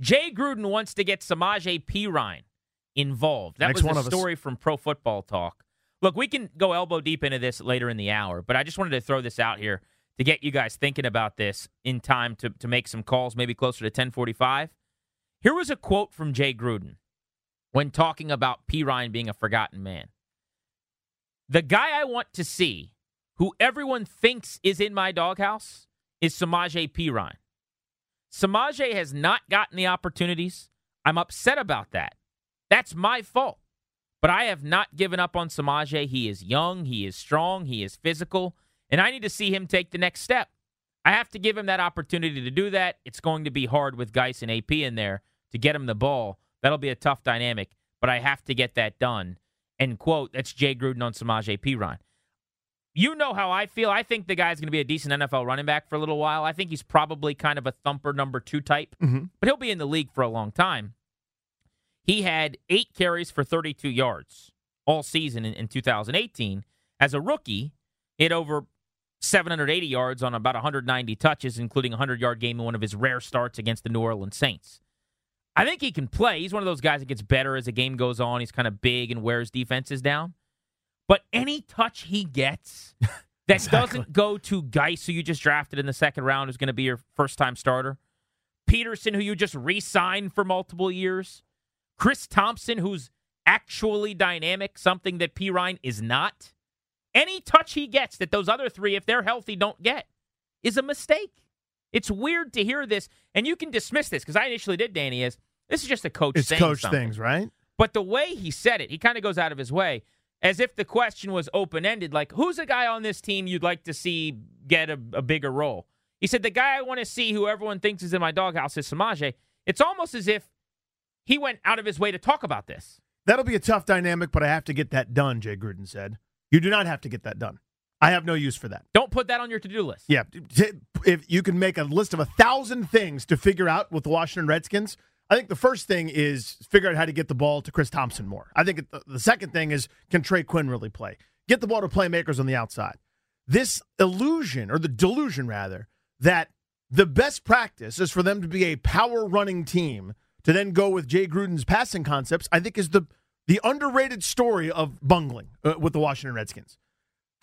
Jay Gruden wants to get Samaje Perine involved. That Next was a of us. story from Pro Football Talk. Look, we can go elbow deep into this later in the hour, but I just wanted to throw this out here to get you guys thinking about this in time to, to make some calls, maybe closer to 1045. Here was a quote from Jay Gruden when talking about Perine being a forgotten man. The guy I want to see, who everyone thinks is in my doghouse, is Samaje Perine. Samaje has not gotten the opportunities. I'm upset about that. That's my fault. But I have not given up on Samaje. He is young, he is strong, he is physical, and I need to see him take the next step. I have to give him that opportunity to do that. It's going to be hard with Guice and AP in there to get him the ball. That'll be a tough dynamic, but I have to get that done. End quote, that's Jay Gruden on Samaje Perine. You know how I feel. I think the guy's going to be a decent NFL running back for a little while. I think he's probably kind of a thumper number two type, Mhm. but he'll be in the league for a long time. He had eight carries for 32 yards all season in, in 2018. As a rookie, he had over 780 yards on about 190 touches, including a 100 yard game in one of his rare starts against the New Orleans Saints. I think he can play. He's one of those guys that gets better as the game goes on. He's kind of big and wears defenses down. But any touch he gets that Exactly. doesn't go to Guice, who you just drafted in the second round, who's going to be your first time starter, Peterson, who you just re signed for multiple years, Chris Thompson, who's actually dynamic, something that Perine is not. Any touch he gets that those other three, if they're healthy, don't get is a mistake. It's weird to hear this, and you can dismiss this because I initially did, Danny, is this is just a coach It's saying coach something. things, right? But the way he said it, he kind of goes out of his way as if the question was open ended like, who's a guy on this team you'd like to see get a, a bigger role? He said, the guy I want to see who everyone thinks is in my doghouse is Samaje. It's almost as if he went out of his way to talk about this. That'll be a tough dynamic, but I have to get that done, Jay Gruden said. You do not have to get that done. I have no use for that. Don't put that on your to do list. Yeah, if you can make a list of a thousand things to figure out with the Washington Redskins, I think the first thing is figure out how to get the ball to Chris Thompson more. I think the second thing is can Trey Quinn really play? Get the ball to playmakers on the outside. This illusion, or the delusion rather, that the best practice is for them to be a power running team to then go with Jay Gruden's passing concepts, I think is the the underrated story of bungling uh, with the Washington Redskins.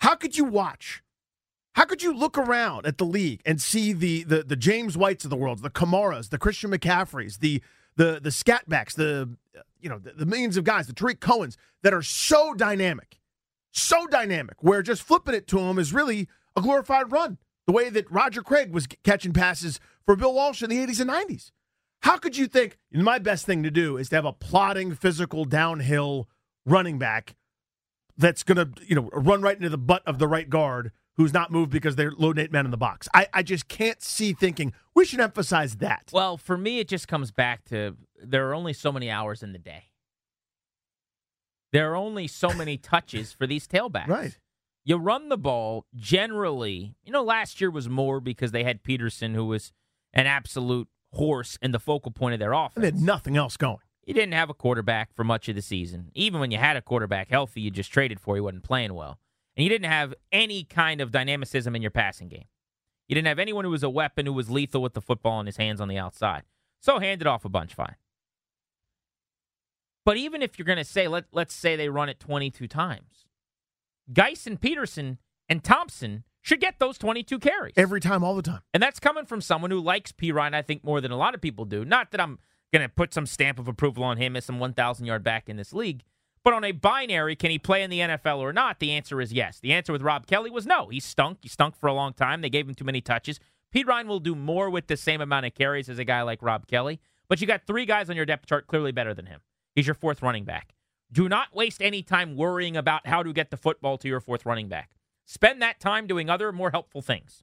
How could you watch how could you look around at the league and see the the the James Whites of the world, the Kamaras, the Christian McCaffreys, the the the Scatbacks, the you know the, the millions of guys, the Tarik Cohens that are so dynamic, so dynamic, where just flipping it to them is really a glorified run. The way that Roger Craig was catching passes for Bill Walsh in the 80s and 90s. How could you think my best thing to do is to have a plodding, physical, downhill running back that's going to, you know, run right into the butt of the right guard who's not moved because they're loading eight men in the box? I, I just can't see thinking we should emphasize that. Well, for me, it just comes back to there are only so many hours in the day. There are only so many touches for these tailbacks. Right. You run the ball generally. You know, last year was more because they had Peterson, who was an absolute horse and the focal point of their offense. And they had nothing else going. You didn't have a quarterback for much of the season. Even when you had a quarterback healthy, you just traded for. He wasn't playing well. And you didn't have any kind of dynamicism in your passing game. You didn't have anyone who was a weapon who was lethal with the football in his hands on the outside. So hand it off a bunch, fine. But even if you're going to say, let, let's say they run it 22 times, Guice and Peterson and Thompson should get those 22 carries. Every time, all the time. And that's coming from someone who likes Perine, I think, more than a lot of people do. Not that I'm going to put some stamp of approval on him as some 1,000 yard back in this league, but on a binary, can he play in the NFL or not? The answer is yes. The answer with Rob Kelley was no. He stunk. He stunk for a long time. They gave him too many touches. Perine will do more with the same amount of carries as a guy like Rob Kelley, but you got three guys on your depth chart clearly better than him. He's your fourth running back. Do not waste any time worrying about how to get the football to your fourth running back. Spend that time doing other more helpful things.